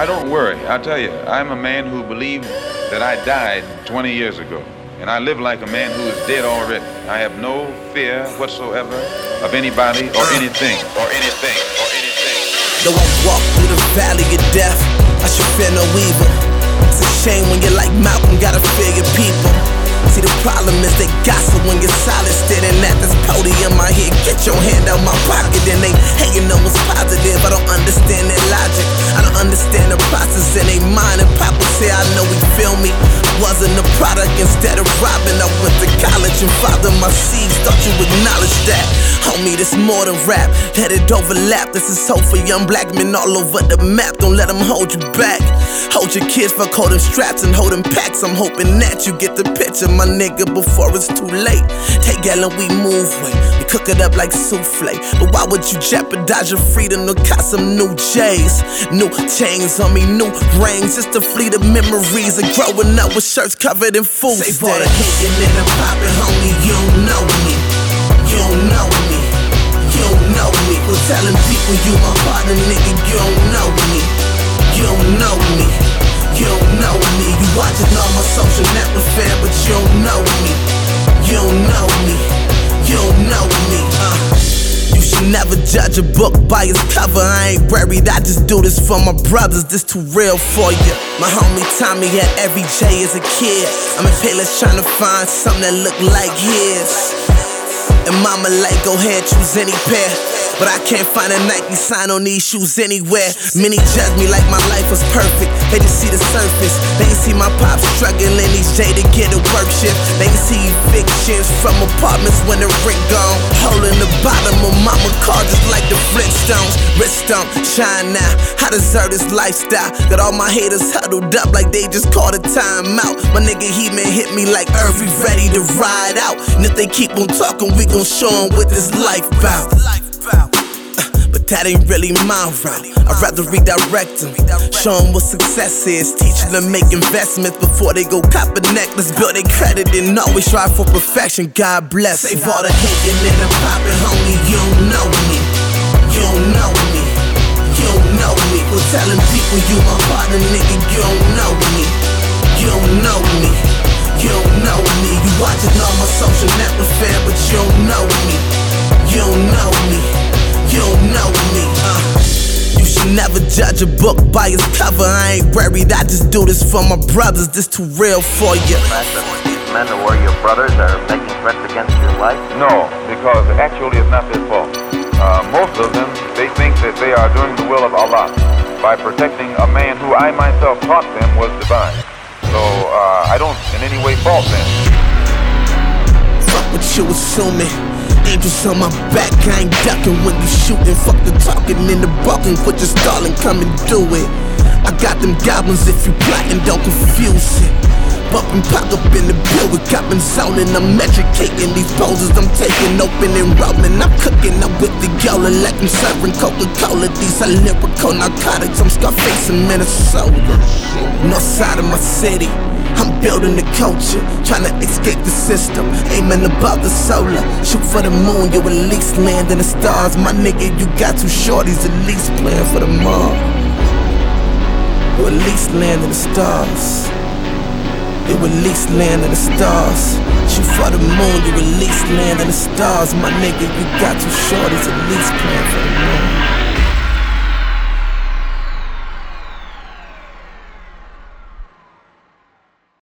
I don't worry. I tell you, I'm a man who believed that I died 20 years ago. And I live like a man who is dead already. I have no fear whatsoever of anybody or anything or anything or anything. Though I walk through the valley of death, I should fear no evil. It's a shame when you're like Malcolm, gotta fear your people. See, the problem is they gossip when you're solid standing at this podium. I hear, get your hand out my pocket, and they hating on what's positive. I don't understand their logic. Understand the process in their mind. And Papa say, I know he feel me. Wasn't a product instead of robbing. I went to college and fathered my seeds. Thought you acknowledge that. Homie, this more than rap. Let it overlap. This is hope for young black men all over the map. Don't let them hold you back. Hold your kids for holding straps and holding packs. I'm hoping that you get the picture, my nigga, before it's too late. Take Ellen, we move weight. Cook it up like souffle. But why would you jeopardize your freedom to got some new J's? New chains on me, new rings. Just a fleet of memories of growing up with shirts covered in food Say for the hitting and the popping, homie, you don't know me. You don't know me. You don't know me. Quit telling people you my partner, nigga, never judge a book by its cover. I ain't worried, I just do this for my brothers. This too real for you. My homie Tommy had every J as a kid. I'm in Payless trying to find something that look like his. And mama like, go ahead, choose any pair. But I can't find a Nike sign on these shoes anywhere. Many judge me like my life was perfect. They just see the surface. They see my pop struggling each day to get a work shift. They see evictions from apartments when the rent gone. Holding the bottom of mama car just like the Flintstones. Wrist stump, shine now. I deserve this lifestyle. Got all my haters huddled up like they just called a timeout. My nigga he man hit me like Earth, we ready to ride out. And if they keep on talking, we gon' show 'em what this life bout. But that ain't really my route. I'd rather redirect them. Show them what success is. Teach them make investments before they go cop a necklace. Build their credit and always strive for perfection. God bless. Save all the hating and the popping, homie, you know me. You know me. You know me. Quit telling people you judge a book by its cover. I ain't worried, I just do this for my brothers. This too real for you. fact these men who are your brothers are making threats against your life? No, because actually it's not their fault. Uh, most of them, they think that they are doing the will of Allah by protecting a man who I myself taught them was divine. So uh, I don't in any way fault them. Fuck what you assuming. Angels on my back, I ain't ducking when you shooting. Fuck the talking and the bucking, quit your stalling, come and do it. I got them goblins if you plotting, don't confuse it. Bumping pop up in the with copping zoning. I'm educating these poses I'm taking, open and rolling. I'm cooking up with the yola, like I'm serving Coca Cola. These are lyrical narcotics, I'm Scarface in Minnesota. North side of my city. I'm building the culture, trying to escape the system, aiming above the solar. Shoot for the moon, you at least land in the stars. My nigga, you got two shorties, at least playing for the mall. You at least land in the stars. You at least land in the stars. Shoot for the moon, you at least land in the stars. My nigga, you got two shorties, at least playing for.